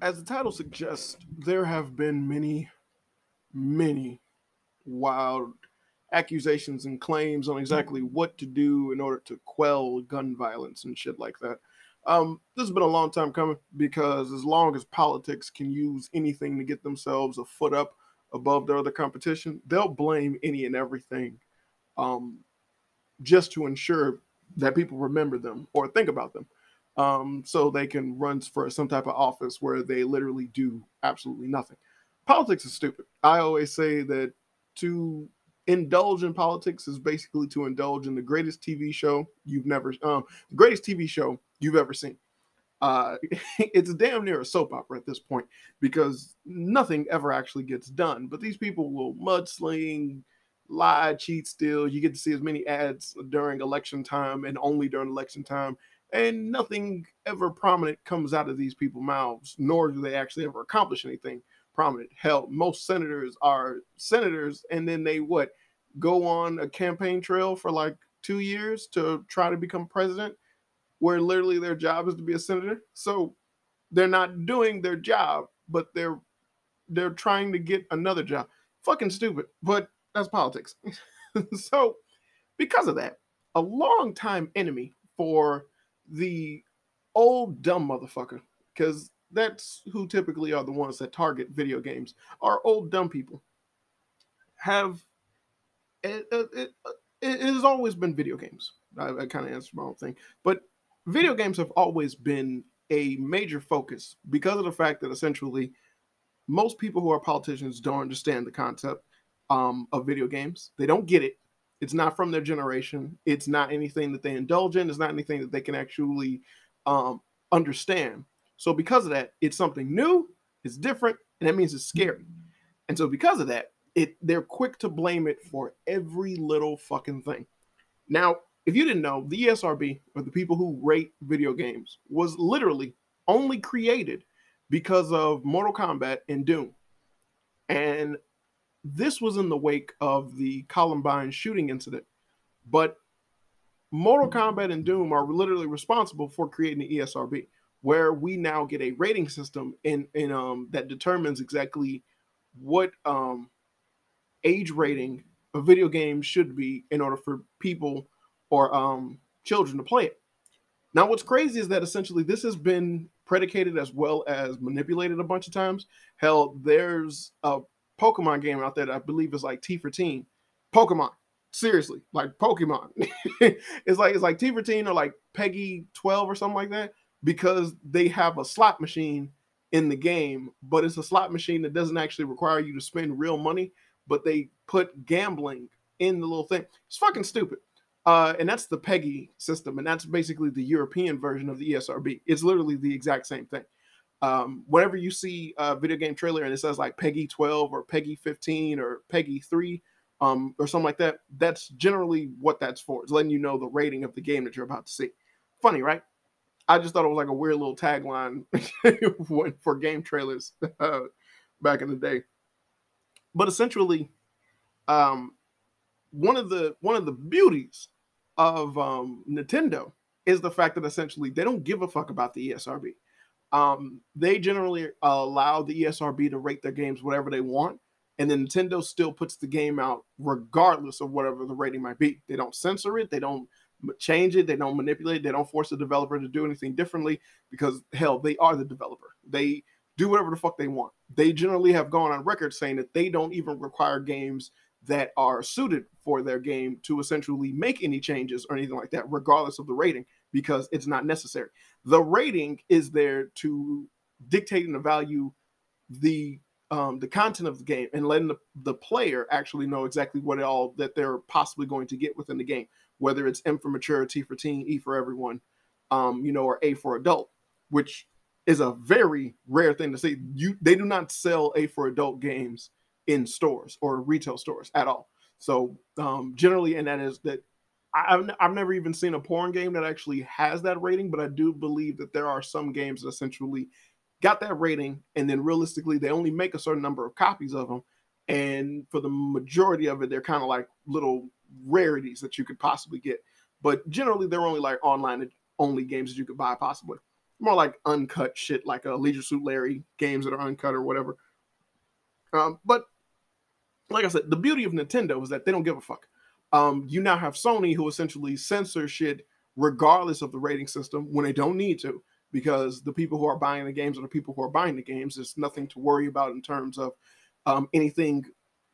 as the title suggests, there have been many, many wild accusations and claims on exactly what to do in order to quell gun violence and shit like that. Um, this has been a long time coming because as long as politics can use anything to get themselves a foot up above their other competition, they'll blame any and everything um, just to ensure that people remember them or think about them. Um, so they can run for some type of office where they literally do absolutely nothing. Politics is stupid. I always say that to indulge in politics is basically to indulge in the greatest TV show you've never, um, the greatest TV show you've ever seen. Uh, it's damn near a soap opera at this point because nothing ever actually gets done. But these people will mudsling, lie, cheat, steal. You get to see as many ads during election time and only during election time. And nothing ever prominent comes out of these people's mouths, nor do they actually ever accomplish anything prominent. Hell, most senators are senators, and then they what go on a campaign trail for like two years to try to become president where literally their job is to be a senator. So they're not doing their job, but they're they're trying to get another job. Fucking stupid, but that's politics. so because of that, a long-time enemy for the old dumb motherfucker, because that's who typically are the ones that target video games, are old dumb people. Have it, it, it, has always been video games. I, I kind of answered my own thing, but video games have always been a major focus because of the fact that essentially most people who are politicians don't understand the concept um, of video games. They don't get it. It's not from their generation. It's not anything that they indulge in. It's not anything that they can actually um, understand. So because of that, it's something new. It's different, and that means it's scary. And so because of that, it they're quick to blame it for every little fucking thing. Now, if you didn't know, the ESRB, or the people who rate video games, was literally only created because of Mortal Kombat and Doom. And this was in the wake of the Columbine shooting incident. But Mortal Kombat and Doom are literally responsible for creating the ESRB, where we now get a rating system in um, that determines exactly what um, age rating a video game should be in order for people or um, children to play it. Now, what's crazy is that essentially this has been predicated as well as manipulated a bunch of times. Hell, there's a Pokemon game out there that I believe is like T for Teen. Pokemon, seriously, like Pokemon. it's like it's like T for Teen or like PEGI 12 or something like that because they have a slot machine in the game, but it's a slot machine that doesn't actually require you to spend real money, but they put gambling in the little thing. It's fucking stupid. Uh, and that's the PEGI system, and that's basically the European version of the ESRB. It's literally the exact same thing. Um, whenever you see a video game trailer and it says like PEGI 12 or PEGI 15 or PEGI 3 um, or something like that, that's generally what that's for. It's letting you know the rating of the game that you're about to see. Funny, right? I just thought it was like a weird little tagline for game trailers uh, back in the day. But essentially, um, one of the one of the beauties of um, Nintendo is the fact that essentially they don't give a fuck about the ESRB. Um, they generally allow the ESRB to rate their games whatever they want, and then Nintendo still puts the game out regardless of whatever the rating might be. They don't censor it, they don't change it, they don't manipulate, it, they don't force the developer to do anything differently because hell, they are the developer. They do whatever the fuck they want. They generally have gone on record saying that they don't even require games that are suited for their game to essentially make any changes or anything like that, regardless of the rating, because it's not necessary. The rating is there to dictate and value the um, the content of the game and letting the, the player actually know exactly what it all that they're possibly going to get within the game, whether it's M for mature, T for teen, E for everyone, um, you know, or A for adult, which is a very rare thing to see. You they do not sell A for adult games in stores or retail stores at all. So um, generally, and that is that I've, I've never even seen a porn game that actually has that rating, but I do believe that there are some games that essentially got that rating, and then realistically, they only make a certain number of copies of them. And for the majority of it, they're kind of like little rarities that you could possibly get. But generally, they're only like online only games that you could buy possibly. more like uncut shit, like a Leisure Suit Larry games that are uncut or whatever. Um, but like I said, the beauty of Nintendo is that they don't give a fuck. Um, you now have Sony who essentially censor shit regardless of the rating system when they don't need to, because the people who are buying the games are the people who are buying the games. There's nothing to worry about in terms of um, anything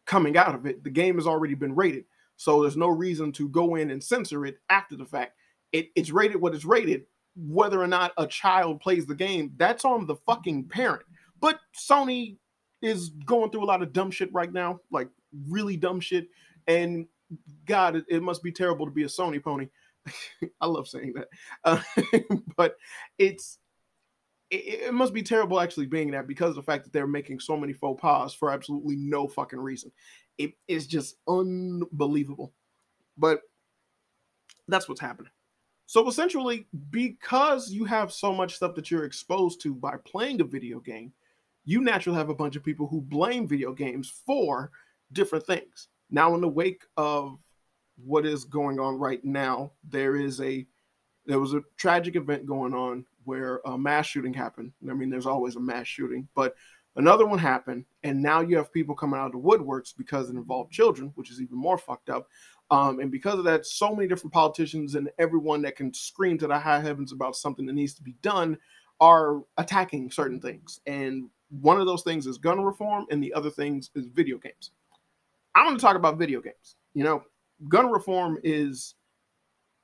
coming out of it. The game has already been rated, so there's no reason to go in and censor it after the fact. It, it's rated what it's rated. Whether or not a child plays the game, that's on the fucking parent. But Sony is going through a lot of dumb shit right now, like really dumb shit. And God, it, it must be terrible to be a Sony pony. I love saying that, uh, but it's it, it, must be terrible actually being that because of the fact that they're making so many faux pas for absolutely no fucking reason. It is just unbelievable, but that's what's happening. So essentially, because you have so much stuff that you're exposed to by playing a video game, you naturally have a bunch of people who blame video games for different things. Now, in the wake of what is going on right now, there is a there was a tragic event going on where a mass shooting happened. I mean, there's always a mass shooting, but another one happened, and now you have people coming out of the woodworks because it involved children, which is even more fucked up. Um, and because of that, so many different politicians and everyone that can scream to the high heavens about something that needs to be done are attacking certain things. And one of those things is gun reform, and the other things is video games. I'm to talk about video games. You know, gun reform is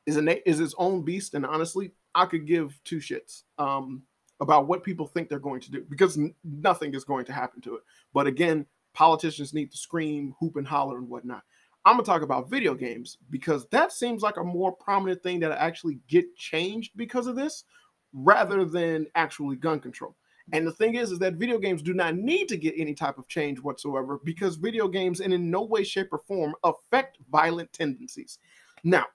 is a is its own beast, and honestly, I could give two shits um, about what people think they're going to do because n- nothing is going to happen to it. But again, politicians need to scream, hoop, and holler and whatnot. I'm gonna talk about video games because that seems like a more prominent thing that actually get changed because of this, rather than actually gun control. And the thing is, is that video games do not need to get any type of change whatsoever because video games, and in no way, shape, or form, affect violent tendencies. Now,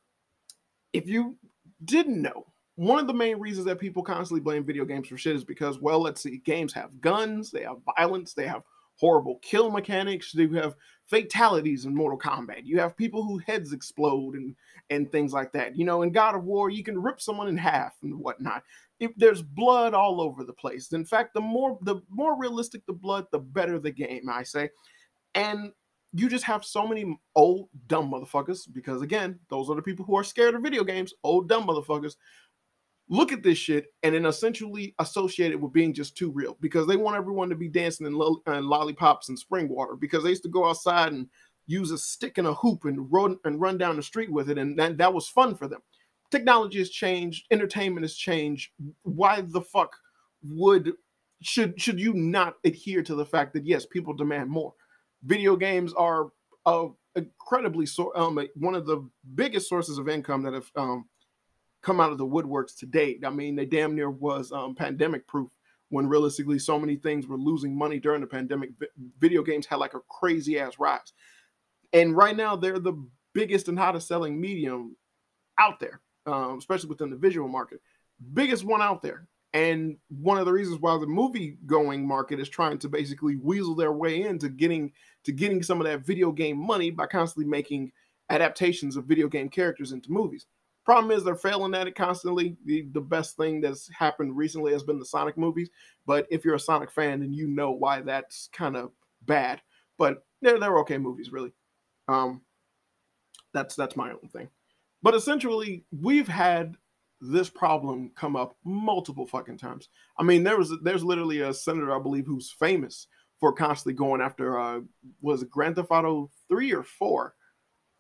if you didn't know, one of the main reasons that people constantly blame video games for shit is because, well, let's see, games have guns, they have violence, they have horrible kill mechanics, You have fatalities in Mortal Kombat. You have people who heads explode and and things like that. You know, in God of War, you can rip someone in half and whatnot if there's blood all over the place. In fact, the more the more realistic the blood, the better the game, I say. And you just have so many old dumb motherfuckers because again, those are the people who are scared of video games, old dumb motherfuckers. Look at this shit and then essentially associate it with being just too real because they want everyone to be dancing in, lo- in lollipops and spring water because they used to go outside and use a stick and a hoop and run and run down the street with it and that, that was fun for them technology has changed, entertainment has changed. Why the fuck would should should you not adhere to the fact that yes, people demand more? Video games are uh, incredibly so um, one of the biggest sources of income that have um, come out of the woodworks to date. I mean, they damn near was um, pandemic proof when realistically so many things were losing money during the pandemic. V- video games had like a crazy ass rise, and right now they're the biggest and hottest selling medium out there um, especially within the visual market. Biggest one out there. And one of the reasons why the movie going market is trying to basically weasel their way into getting to getting some of that video game money by constantly making adaptations of video game characters into movies. Problem is they're failing at it constantly. The, the best thing that's happened recently has been the Sonic movies. But if you're a Sonic fan, then you know why that's kind of bad. But they're, they're okay movies, really. Um, that's that's my own thing. But essentially, we've had this problem come up multiple fucking times. I mean, there was there's literally a senator I believe who's famous for constantly going after uh was Grand Theft Auto 3 or 4.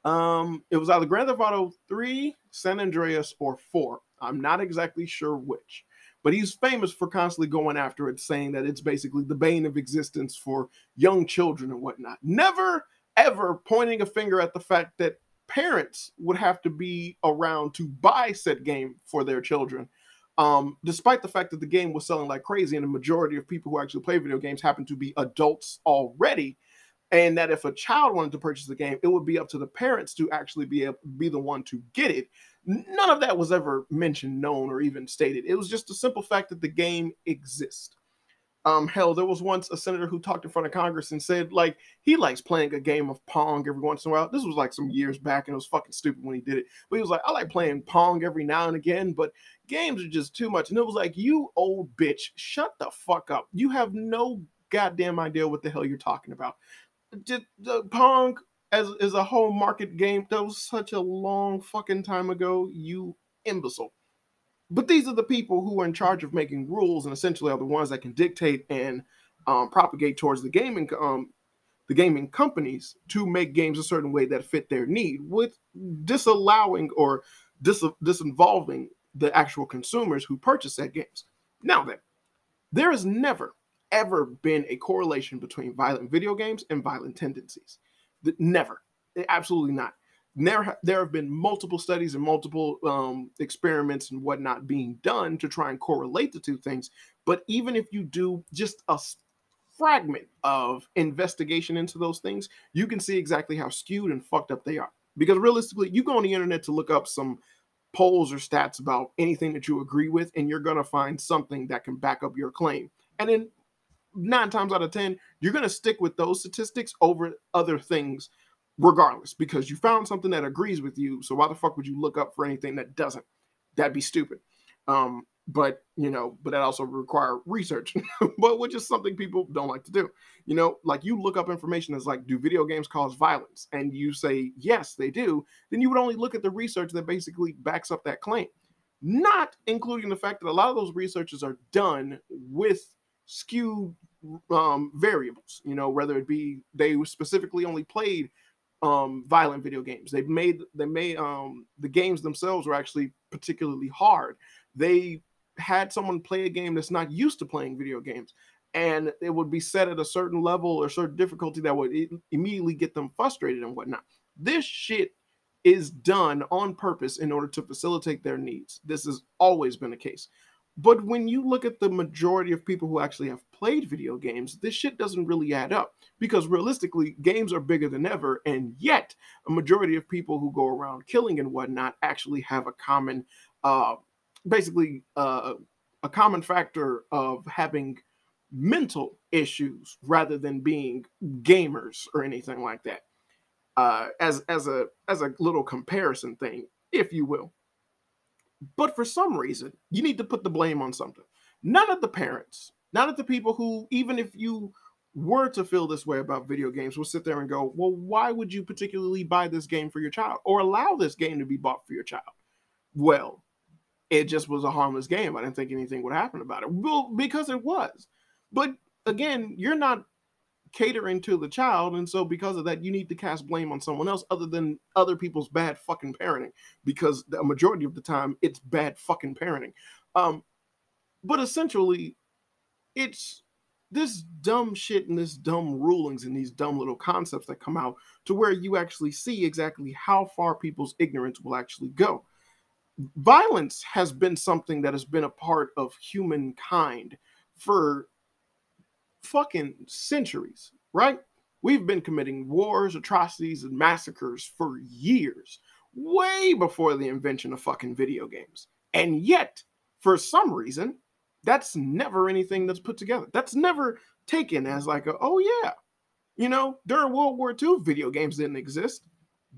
Um it was either Grand Theft Auto 3, San Andreas or 4. I'm not exactly sure which. But he's famous for constantly going after it, saying that it's basically the bane of existence for young children and whatnot. Never ever pointing a finger at the fact that parents would have to be around to buy said game for their children. Um, despite the fact that the game was selling like crazy, and the majority of people who actually play video games happen to be adults already, and that if a child wanted to purchase the game, it would be up to the parents to actually be able, be the one to get it. None of that was ever mentioned, known, or even stated. It was just a simple fact that the game exists. Um, hell, there was once a senator who talked in front of Congress and said, like, he likes playing a game of Pong every once in a while. This was like some years back, and it was fucking stupid when he did it. But he was like, I like playing Pong every now and again, but games are just too much. And it was like, you old bitch, shut the fuck up. You have no goddamn idea what the hell you're talking about. Just the Pong as is a whole market game. That was such a long fucking time ago, you imbecile. But these are the people who are in charge of making rules and essentially are the ones that can dictate and um, propagate towards the gaming um, the gaming companies to make games a certain way that fit their need, with disallowing or dis- disinvolving the actual consumers who purchase that games. Now then, there is never ever been a correlation between violent video games and violent tendencies. Never, absolutely not. There, there have been multiple studies and multiple um, experiments and whatnot being done to try and correlate the two things. But even if you do just a fragment of investigation into those things, you can see exactly how skewed and fucked up they are. Because realistically, you go on the internet to look up some polls or stats about anything that you agree with, and you're going to find something that can back up your claim. And then nine times out of 10, you're going to stick with those statistics over other things, regardless, because you found something that agrees with you. So why the fuck would you look up for anything that doesn't? That'd be stupid. Um, but you know, but that also require research, but which is something people don't like to do. You know, like you look up information that's like, do video games cause violence? And you say yes, they do. Then you would only look at the research that basically backs up that claim, not including the fact that a lot of those researches are done with skewed um, variables. You know, whether it be they specifically only played um, violent video games. They made they made um, the games themselves were actually particularly hard. They had someone play a game that's not used to playing video games and it would be set at a certain level or certain difficulty that would immediately get them frustrated and whatnot. This shit is done on purpose in order to facilitate their needs. This has always been the case. But when you look at the majority of people who actually have played video games, this shit doesn't really add up because realistically, games are bigger than ever. And yet, a majority of people who go around killing and whatnot actually have a common uh, basically uh, a common factor of having mental issues rather than being gamers or anything like that. Uh, as as a as a little comparison thing, if you will. But for some reason, you need to put the blame on something. None of the parents, none of the people who, even if you were to feel this way about video games, will sit there and go, "Well, why would you particularly buy this game for your child or allow this game to be bought for your child?" Well, it just was a harmless game. I didn't think anything would happen about it. Well, because it was. But again, you're not catering to the child, and so because of that, you need to cast blame on someone else other than other people's bad fucking parenting. Because the majority of the time, it's bad fucking parenting. Um, but essentially, it's this dumb shit and this dumb rulings and these dumb little concepts that come out to where you actually see exactly how far people's ignorance will actually go violence has been something that has been a part of humankind for fucking centuries, right? We've been committing wars, atrocities, and massacres for years, way before the invention of fucking video games. And yet, for some reason, that's never anything that's put together. That's never taken as like a, oh yeah. You know, during World War II, video games didn't exist.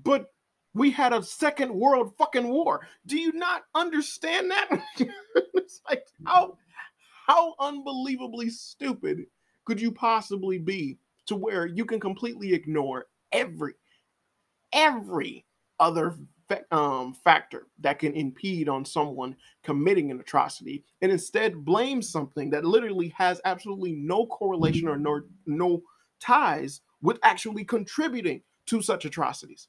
But we had a second world fucking war. Do you not understand that? it's like how how unbelievably stupid could you possibly be to where you can completely ignore every every other um, factor that can impede on someone committing an atrocity and instead blame something that literally has absolutely no correlation or no, no ties with actually contributing to such atrocities?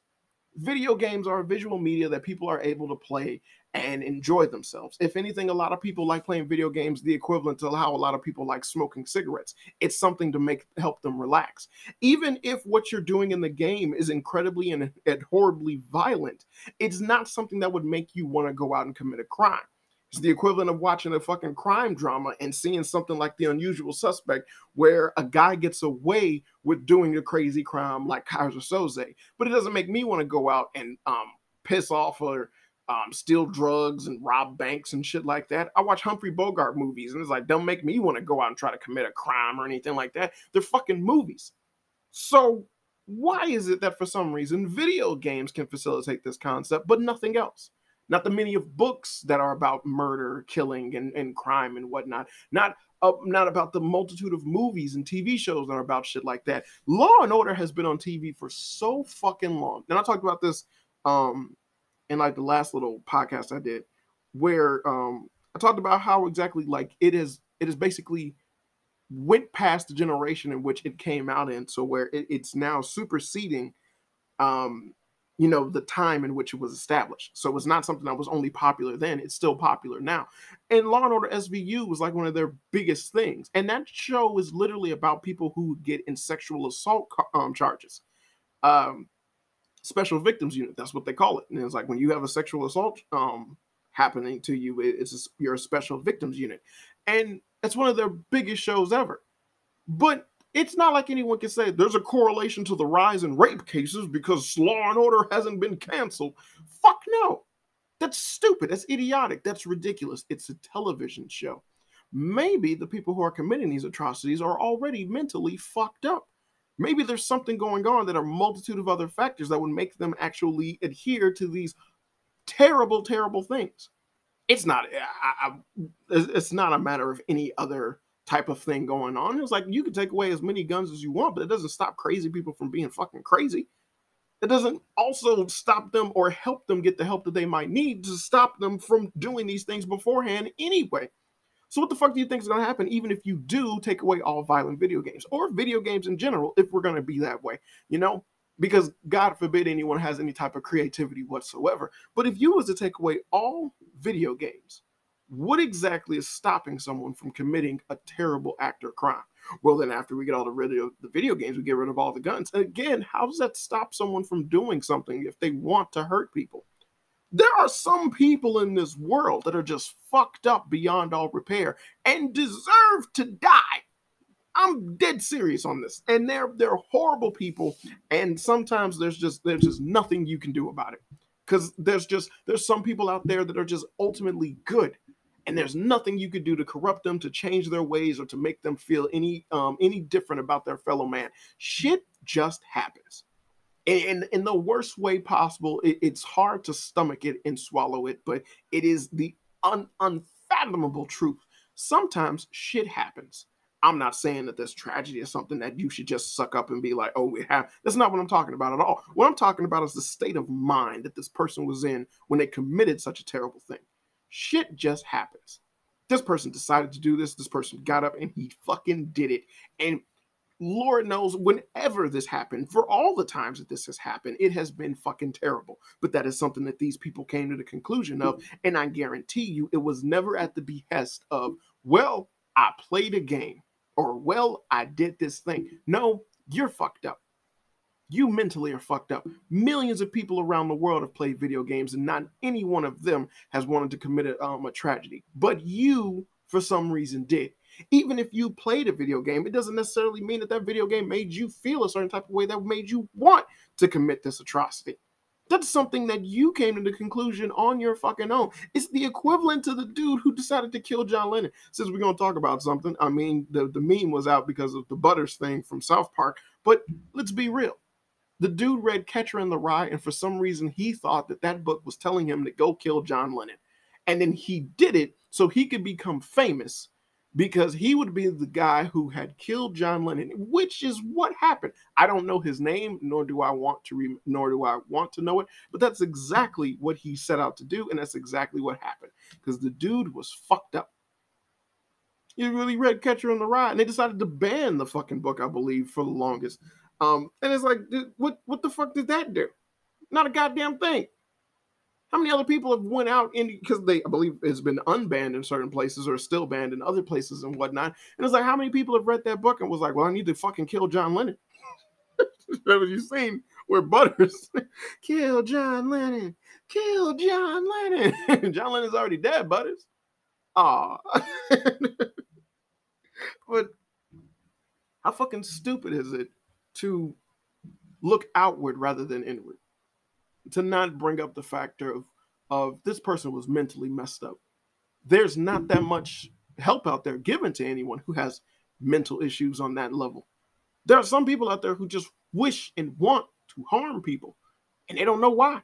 Video games are visual media that people are able to play and enjoy themselves. If anything, a lot of people like playing video games the equivalent to how a lot of people like smoking cigarettes. It's something to make help them relax. Even if what you're doing in the game is incredibly and, and horribly violent, it's not something that would make you want to go out and commit a crime. It's the equivalent of watching a fucking crime drama and seeing something like The Unusual Suspect, where a guy gets away with doing a crazy crime like Keyser Söze, but it doesn't make me want to go out and um, piss off or um, steal drugs and rob banks and shit like that. I watch Humphrey Bogart movies, and it's like don't make me want to go out and try to commit a crime or anything like that. They're fucking movies. So why is it that for some reason video games can facilitate this concept, but nothing else? not the many of books that are about murder, killing, and, and crime and whatnot, not uh, not about the multitude of movies and TV shows that are about shit like that. Law and Order has been on TV for so fucking long. And I talked about this um in like the last little podcast I did, where um I talked about how exactly like it is it is basically went past the generation in which it came out in, so where it, it's now superseding um you know the time in which it was established. So it's not something that was only popular then it's still popular now. And law and order svu was like one of their biggest things and that show is literally about people who get in sexual assault um, charges. Um, special victims unit that's what they call it and it's like when you have a sexual assault um, happening to you it's a, you're a special victims unit and that's one of their biggest shows ever but it's not like anyone can say there's a correlation to the rise in rape cases because Law and Order hasn't been canceled. Fuck no. That's stupid. That's idiotic. That's ridiculous. It's a television show. Maybe the people who are committing these atrocities are already mentally fucked up. Maybe there's something going on that are multitude of other factors that would make them actually adhere to these terrible, terrible things. It's not. I, I, it's not a matter of any other type of thing going on. It's like you can take away as many guns as you want, but it doesn't stop crazy people from being fucking crazy. It doesn't also stop them or help them get the help that they might need to stop them from doing these things beforehand anyway. So what the fuck do you think is going to happen even if you do take away all violent video games or video games in general if we're going to be that way, you know? Because God forbid anyone has any type of creativity whatsoever. But if you was to take away all video games, what exactly is stopping someone from committing a terrible act or crime? Well, then after we get all the rid of the video games, we get rid of all the guns. And again, how does that stop someone from doing something if they want to hurt people? There are some people in this world that are just fucked up beyond all repair and deserve to die. I'm dead serious on this. And they're they're horrible people and sometimes there's just there's just nothing you can do about it. Cuz there's just there's some people out there that are just ultimately good and there's nothing you could do to corrupt them to change their ways or to make them feel any um any different about their fellow man shit just happens in in the worst way possible it, it's hard to stomach it and swallow it but it is the un, unfathomable truth sometimes shit happens i'm not saying that this tragedy is something that you should just suck up and be like oh we have that's not what i'm talking about at all what i'm talking about is the state of mind that this person was in when they committed such a terrible thing Shit just happens. This person decided to do this. This person got up and he fucking did it. And Lord knows whenever this happened, for all the times that this has happened, it has been fucking terrible. But that is something that these people came to the conclusion of. And I guarantee you, it was never at the behest of, well, I played a game or, well, I did this thing. No, you're fucked up you mentally are fucked up. Millions of people around the world have played video games, and not any one of them has wanted to commit a, um, a tragedy. But you, for some reason, did. Even if you played a video game, it doesn't necessarily mean that that video game made you feel a certain type of way that made you want to commit this atrocity. That's something that you came to the conclusion on your fucking own. It's the equivalent to the dude who decided to kill John Lennon. Since we're gonna talk about something, I mean, the, the meme was out because of the Butters thing from South Park, but let's be real the dude read Catcher in the Rye, and for some reason, he thought that that book was telling him to go kill John Lennon. And then he did it so he could become famous because he would be the guy who had killed John Lennon, which is what happened. I don't know his name, nor do I want to, re- nor do I want to know it. But that's exactly what he set out to do, and that's exactly what happened because the dude was fucked up. He really read Catcher in the Rye, and they decided to ban the fucking book, I believe, for the longest. Um, and it's like, what what the fuck did that do? Not a goddamn thing. How many other people have went out in because they I believe it's been unbanned in certain places or still banned in other places and whatnot. And it's like, how many people have read that book and was like, well, I need to fucking kill John Lennon. Have you seen where Butters kill John Lennon, kill John Lennon? John Lennon's already dead, Butters. Ah, but how fucking stupid is it to look outward rather than inward, to not bring up the factor of, of this person was mentally messed up. There's not that much help out there given to anyone who has mental issues on that level. There are some people out there who just wish and want to harm people, and they don't know why.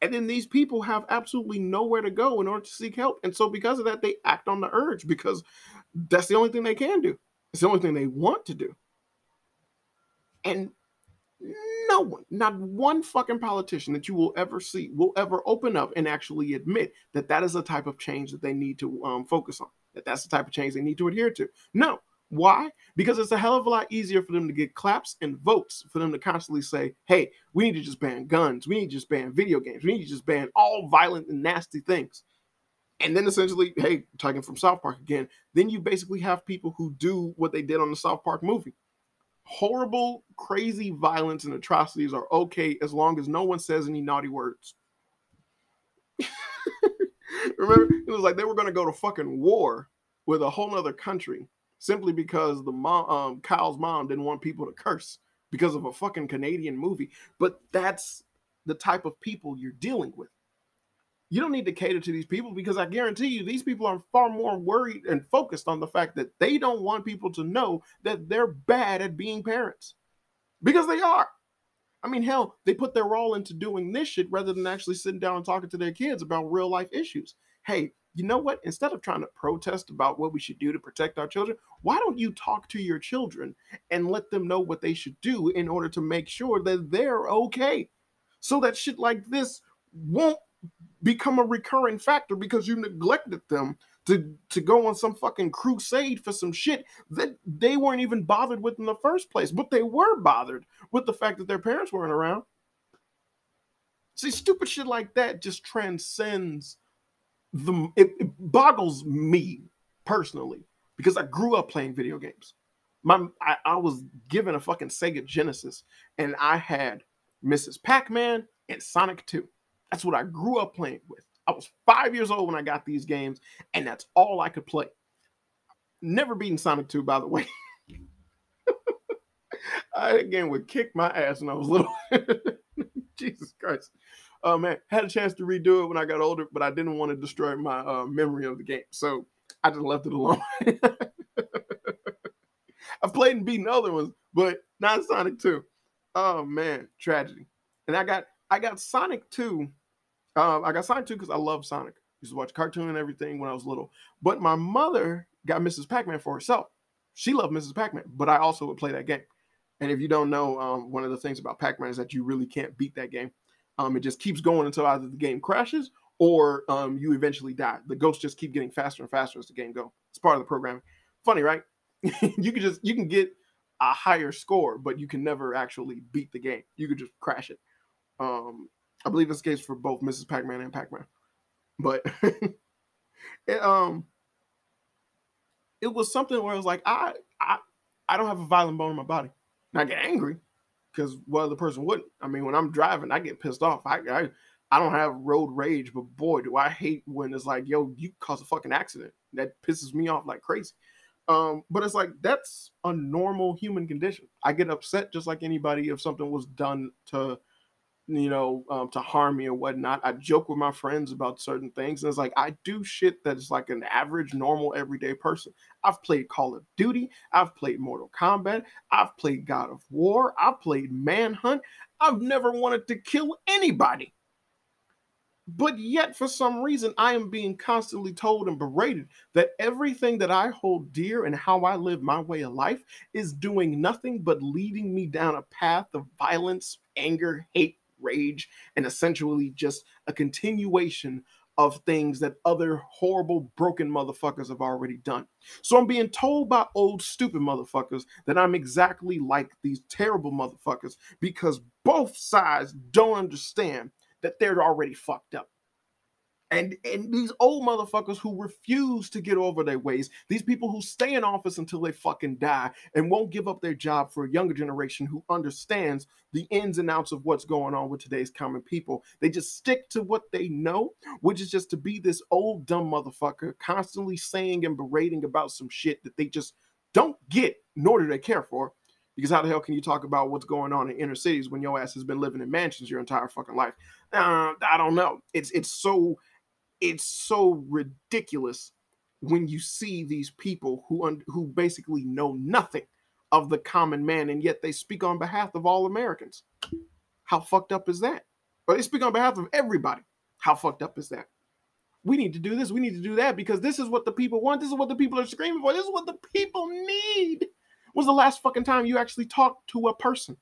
And then these people have absolutely nowhere to go in order to seek help. And so, because of that, they act on the urge because that's the only thing they can do. It's the only thing they want to do. And no one, not one fucking politician that you will ever see will ever open up and actually admit that that is the type of change that they need to um, focus on, that that's the type of change they need to adhere to. No. Why? Because it's a hell of a lot easier for them to get claps and votes for them to constantly say, hey, we need to just ban guns. We need to just ban video games. We need to just ban all violent and nasty things. And then essentially, hey, talking from South Park again, then you basically have people who do what they did on the South Park movie horrible, crazy violence and atrocities are okay as long as no one says any naughty words. Remember, it was like they were going to go to fucking war with a whole other country simply because the mom, um, Kyle's mom didn't want people to curse because of a fucking Canadian movie. But that's the type of people you're dealing with you don't need to cater to these people because I guarantee you these people are far more worried and focused on the fact that they don't want people to know that they're bad at being parents because they are. I mean, hell, they put their all into doing this shit rather than actually sitting down and talking to their kids about real life issues. Hey, you know what? Instead of trying to protest about what we should do to protect our children, why don't you talk to your children and let them know what they should do in order to make sure that they're okay? So that shit like this won't become a recurring factor because you neglected them to to go on some fucking crusade for some shit that they weren't even bothered with in the first place but they were bothered with the fact that their parents weren't around. See stupid shit like that just transcends the it, it boggles me personally because i grew up playing video games. My I, I was given a fucking sega genesis and i had mrs pac-man and sonic 2 that's what I grew up playing with. I was five years old when I got these games, and that's all I could play. Never beaten Sonic 2, by the way. I again would kick my ass when I was little. Jesus Christ. Oh man, had a chance to redo it when I got older, but I didn't want to destroy my uh, memory of the game. So I just left it alone. I've played and beaten other ones, but not Sonic 2. Oh man, tragedy. And I got I got Sonic 2 um, I got Sonic too because I love Sonic. used to watch cartoon and everything when I was little. But my mother got Mrs. Pac-Man for herself. She loved Mrs. Pac-Man, but I also would play that game. And if you don't know, um, one of the things about Pac-Man is that you really can't beat that game. Um, it just keeps going until either the game crashes or um, you eventually die. The ghosts just keep getting faster and faster as the game goes. It's part of the programming. Funny, right? you can just you can get a higher score, but you can never actually beat the game. You could just crash it. Um, I believe it's the case for both Mrs. Pac-Man and Pac-Man. But it um it was something where I was like, I I I don't have a violent bone in my body. And I get angry because what other person wouldn't. I mean, when I'm driving, I get pissed off. I, I I don't have road rage, but boy, do I hate when it's like, yo, you caused a fucking accident. That pisses me off like crazy. Um, but it's like that's a normal human condition. I get upset just like anybody if something was done to you know, um, to harm me or whatnot. I joke with my friends about certain things. And it's like, I do shit that is like an average, normal, everyday person. I've played Call of Duty. I've played Mortal Kombat. I've played God of War. I've played Manhunt. I've never wanted to kill anybody. But yet, for some reason, I am being constantly told and berated that everything that I hold dear and how I live my way of life is doing nothing but leading me down a path of violence, anger, hate, rage, and essentially just a continuation of things that other horrible, broken motherfuckers have already done. So I'm being told by old, stupid motherfuckers that I'm exactly like these terrible motherfuckers because both sides don't understand that they're already fucked up and and these old motherfuckers who refuse to get over their ways these people who stay in office until they fucking die and won't give up their job for a younger generation who understands the ins and outs of what's going on with today's common people they just stick to what they know which is just to be this old dumb motherfucker constantly saying and berating about some shit that they just don't get nor do they care for because how the hell can you talk about what's going on in inner cities when your ass has been living in mansions your entire fucking life? Uh, I don't know. It's it's so it's so ridiculous when you see these people who who basically know nothing of the common man and yet they speak on behalf of all Americans. How fucked up is that? but they speak on behalf of everybody. How fucked up is that? We need to do this. We need to do that because this is what the people want. This is what the people are screaming for. This is what the people need. Was the last fucking time you actually talked to a person?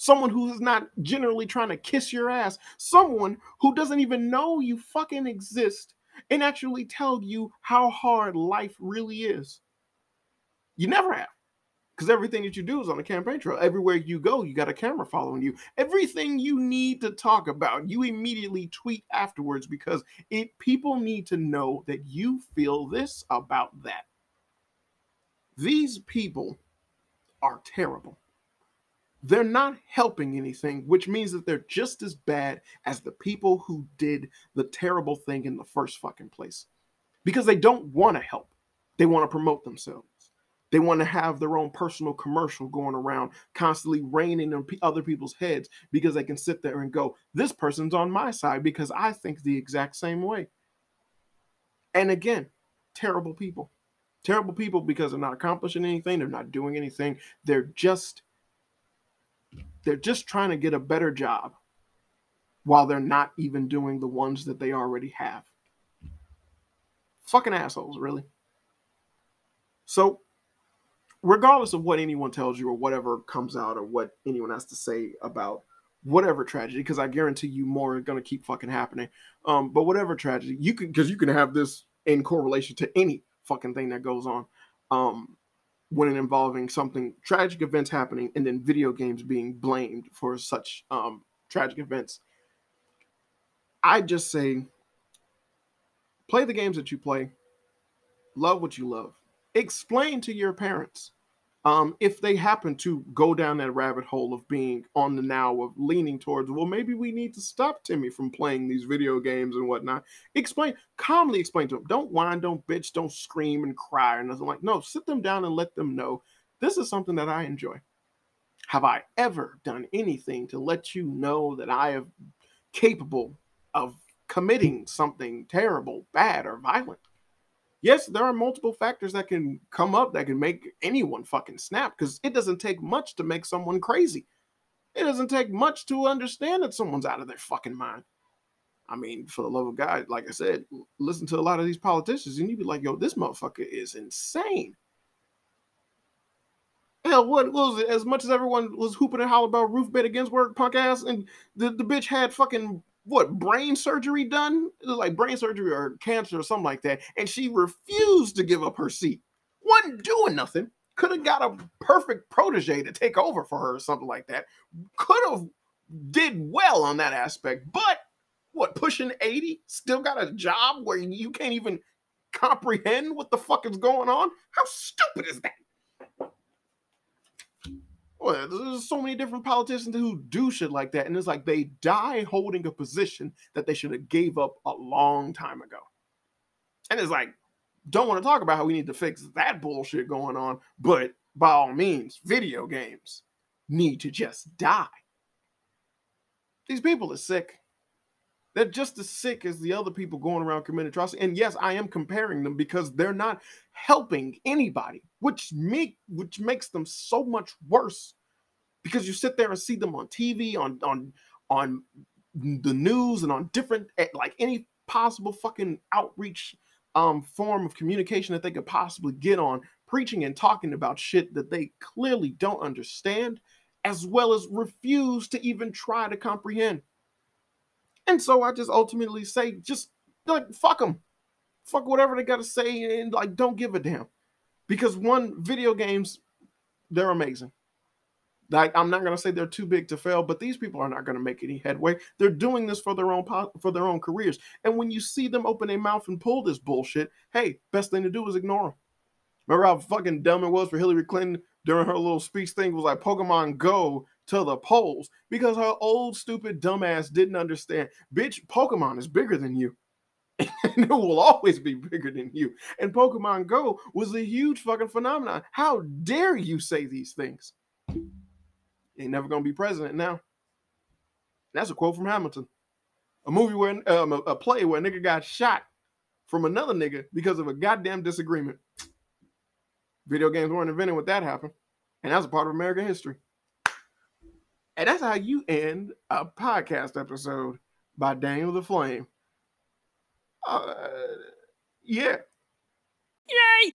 Someone who is not generally trying to kiss your ass. Someone who doesn't even know you fucking exist and actually tell you how hard life really is. You never have. Because everything that you do is on a campaign trail. Everywhere you go, you got a camera following you. Everything you need to talk about, you immediately tweet afterwards because it people need to know that you feel this about that. These people are terrible. They're not helping anything, which means that they're just as bad as the people who did the terrible thing in the first fucking place. Because they don't want to help. They want to promote themselves. They want to have their own personal commercial going around, constantly raining on other people's heads because they can sit there and go, This person's on my side because I think the exact same way. And again, terrible people. Terrible people because they're not accomplishing anything, they're not doing anything. They're just they're just trying to get a better job while they're not even doing the ones that they already have. Fucking assholes, really. So regardless of what anyone tells you or whatever comes out or what anyone has to say about whatever tragedy, because I guarantee you more are going to keep fucking happening. Um, but whatever tragedy, you can because you can have this in correlation to any fucking thing that goes on. Um, when it involving something tragic events happening and then video games being blamed for such um, tragic events. I just say play the games that you play, love what you love, explain to your parents um, if they happen to go down that rabbit hole of being on the now of leaning towards, well, maybe we need to stop Timmy from playing these video games and whatnot. Explain, calmly explain to them. Don't whine, don't bitch, don't scream and cry or nothing like. No, sit them down and let them know this is something that I enjoy. Have I ever done anything to let you know that I am capable of committing something terrible, bad, or violent? Yes, there are multiple factors that can come up that can make anyone fucking snap because it doesn't take much to make someone crazy. It doesn't take much to understand that someone's out of their fucking mind. I mean, for the love of God, like I said, listen to a lot of these politicians and you'd be like, yo, this motherfucker is insane. Hell, what was it? As much as everyone was hooping and hollering about Ruth Bader Ginsburg, punk ass, and the, the bitch had fucking what brain surgery done, like brain surgery or cancer or something like that, and she refused to give up her seat. wasn't doing nothing. Could have got a perfect protege to take over for her or something like that. Could have did well on that aspect, but what pushing 80 still got a job where you can't even comprehend what the fuck is going on how stupid is that well, there's so many different politicians who do shit like that, and it's like they die holding a position that they should have gave up a long time ago. And it's like, don't want to talk about how we need to fix that bullshit going on, but by all means, video games need to just die. These people are sick. They're just as sick as the other people going around committing atrocity. And yes, I am comparing them because they're not helping anybody, which make which makes them so much worse. Because you sit there and see them on TV, on on on the news, and on different eh, like any possible fucking outreach um form of communication that they could possibly get on, preaching and talking about shit that they clearly don't understand, as well as refuse to even try to comprehend. And so I just ultimately say, just like fuck them, fuck whatever they got to say, and like don't give a damn, because one video games, they're amazing. Like I'm not gonna say they're too big to fail, but these people are not gonna make any headway. They're doing this for their own for their own careers. And when you see them open their mouth and pull this bullshit, hey, best thing to do is ignore them. Remember how fucking dumb it was for Hillary Clinton during her little speech thing was like Pokemon Go to the polls because her old stupid dumbass didn't understand. Bitch, Pokemon is bigger than you. and it will always be bigger than you. And Pokemon Go was a huge fucking phenomenon. How dare you say these things? Ain't never gonna be president now. That's a quote from Hamilton. A movie where um, a, a play where a nigga got shot from another nigga because of a goddamn disagreement. Video games weren't invented when that happened, and that's a part of American history. And that's how you end a podcast episode by Daniel the Flame. Uh, yeah. Yay!